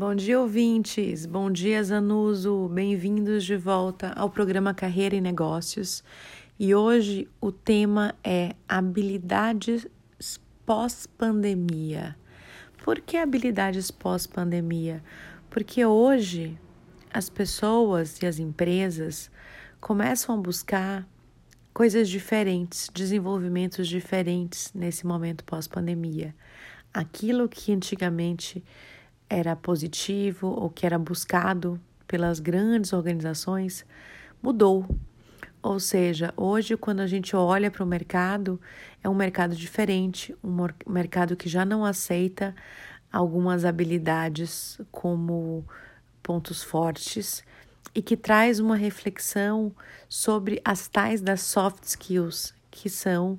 Bom dia, ouvintes. Bom dia, Zanuso. Bem-vindos de volta ao programa Carreira e Negócios. E hoje o tema é habilidades pós-pandemia. Por que habilidades pós-pandemia? Porque hoje as pessoas e as empresas começam a buscar coisas diferentes, desenvolvimentos diferentes nesse momento pós-pandemia. Aquilo que antigamente era positivo ou que era buscado pelas grandes organizações mudou. Ou seja, hoje, quando a gente olha para o mercado, é um mercado diferente, um mercado que já não aceita algumas habilidades como pontos fortes e que traz uma reflexão sobre as tais das soft skills, que são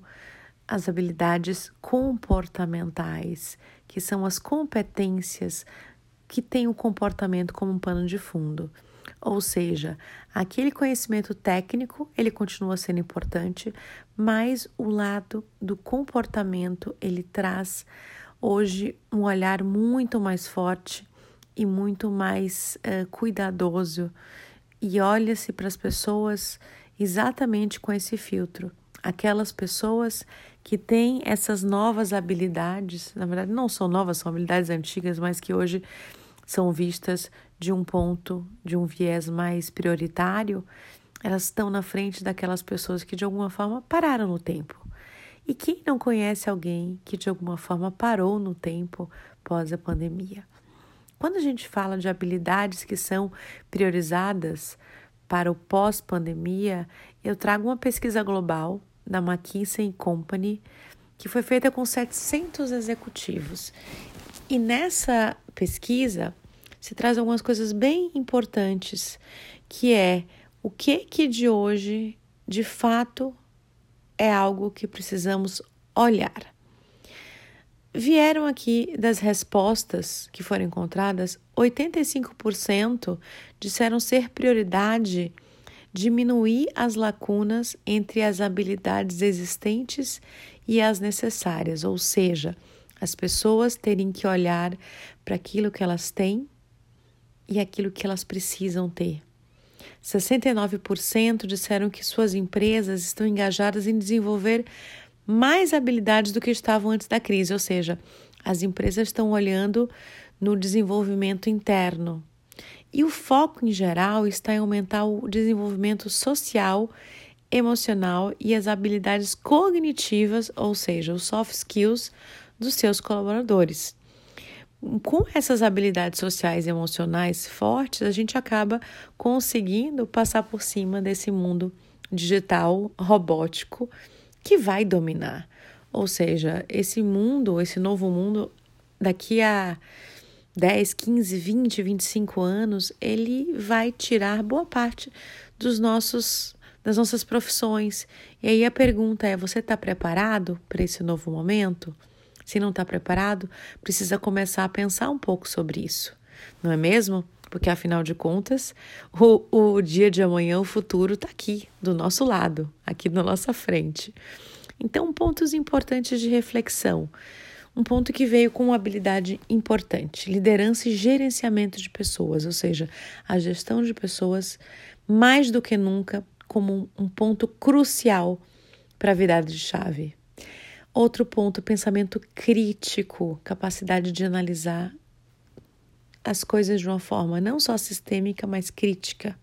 as habilidades comportamentais, que são as competências que têm o comportamento como um pano de fundo. Ou seja, aquele conhecimento técnico, ele continua sendo importante, mas o lado do comportamento, ele traz hoje um olhar muito mais forte e muito mais uh, cuidadoso e olha-se para as pessoas exatamente com esse filtro. Aquelas pessoas que têm essas novas habilidades, na verdade não são novas, são habilidades antigas, mas que hoje são vistas de um ponto, de um viés mais prioritário, elas estão na frente daquelas pessoas que de alguma forma pararam no tempo. E quem não conhece alguém que de alguma forma parou no tempo pós a pandemia? Quando a gente fala de habilidades que são priorizadas para o pós-pandemia, eu trago uma pesquisa global da McKinsey Company, que foi feita com 700 executivos. E nessa pesquisa se traz algumas coisas bem importantes, que é o que que de hoje, de fato, é algo que precisamos olhar. Vieram aqui das respostas que foram encontradas, 85% disseram ser prioridade diminuir as lacunas entre as habilidades existentes e as necessárias, ou seja, as pessoas terem que olhar para aquilo que elas têm e aquilo que elas precisam ter. 69% disseram que suas empresas estão engajadas em desenvolver mais habilidades do que estavam antes da crise, ou seja, as empresas estão olhando no desenvolvimento interno, e o foco em geral está em aumentar o desenvolvimento social, emocional e as habilidades cognitivas, ou seja, os soft skills dos seus colaboradores. Com essas habilidades sociais e emocionais fortes, a gente acaba conseguindo passar por cima desse mundo digital robótico que vai dominar. Ou seja, esse mundo, esse novo mundo, daqui a 10, 15, 20, 25 anos, ele vai tirar boa parte dos nossos das nossas profissões. E aí a pergunta é: você está preparado para esse novo momento? Se não está preparado, precisa começar a pensar um pouco sobre isso, não é mesmo? Porque afinal de contas, o, o dia de amanhã, o futuro está aqui, do nosso lado, aqui na nossa frente. Então, pontos importantes de reflexão um ponto que veio com uma habilidade importante: liderança e gerenciamento de pessoas, ou seja, a gestão de pessoas mais do que nunca como um ponto crucial para a virada de chave. Outro ponto, pensamento crítico, capacidade de analisar as coisas de uma forma não só sistêmica, mas crítica.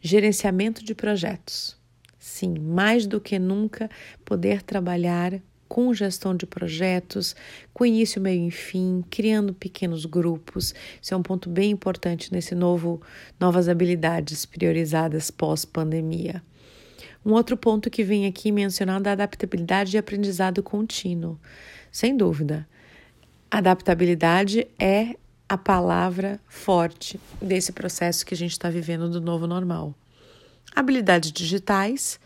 Gerenciamento de projetos. Sim, mais do que nunca, poder trabalhar com gestão de projetos, com início, meio e fim, criando pequenos grupos. Isso é um ponto bem importante nesse novo novas habilidades priorizadas pós-pandemia. Um outro ponto que vem aqui mencionado é a adaptabilidade e aprendizado contínuo. Sem dúvida, adaptabilidade é a palavra forte desse processo que a gente está vivendo do novo normal. Habilidades digitais,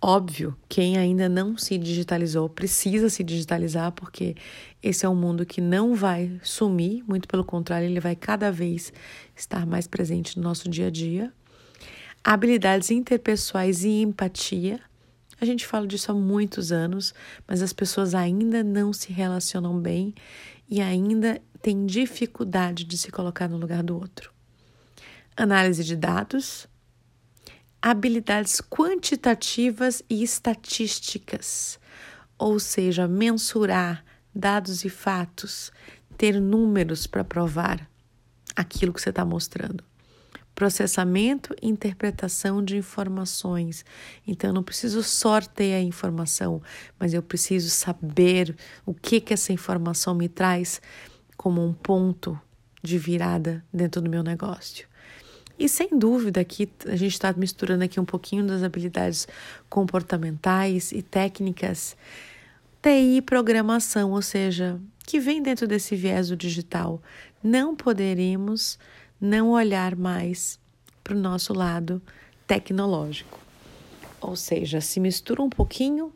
Óbvio, quem ainda não se digitalizou precisa se digitalizar, porque esse é um mundo que não vai sumir, muito pelo contrário, ele vai cada vez estar mais presente no nosso dia a dia. Habilidades interpessoais e empatia. A gente fala disso há muitos anos, mas as pessoas ainda não se relacionam bem e ainda tem dificuldade de se colocar no lugar do outro. Análise de dados, habilidades quantitativas e estatísticas, ou seja, mensurar dados e fatos, ter números para provar aquilo que você está mostrando processamento e interpretação de informações. Então, eu não preciso só ter a informação, mas eu preciso saber o que, que essa informação me traz como um ponto de virada dentro do meu negócio. E sem dúvida aqui a gente está misturando aqui um pouquinho das habilidades comportamentais e técnicas TI programação, ou seja, que vem dentro desse viés do digital. Não poderíamos não olhar mais para o nosso lado tecnológico. Ou seja, se mistura um pouquinho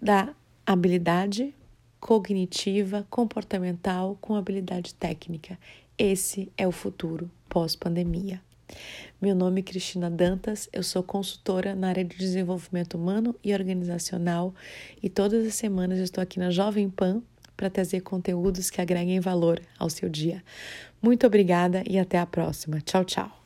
da habilidade cognitiva, comportamental com habilidade técnica. Esse é o futuro pós-pandemia. Meu nome é Cristina Dantas, eu sou consultora na área de desenvolvimento humano e organizacional e todas as semanas estou aqui na Jovem Pan para trazer conteúdos que agreguem valor ao seu dia. Muito obrigada e até a próxima. Tchau, tchau.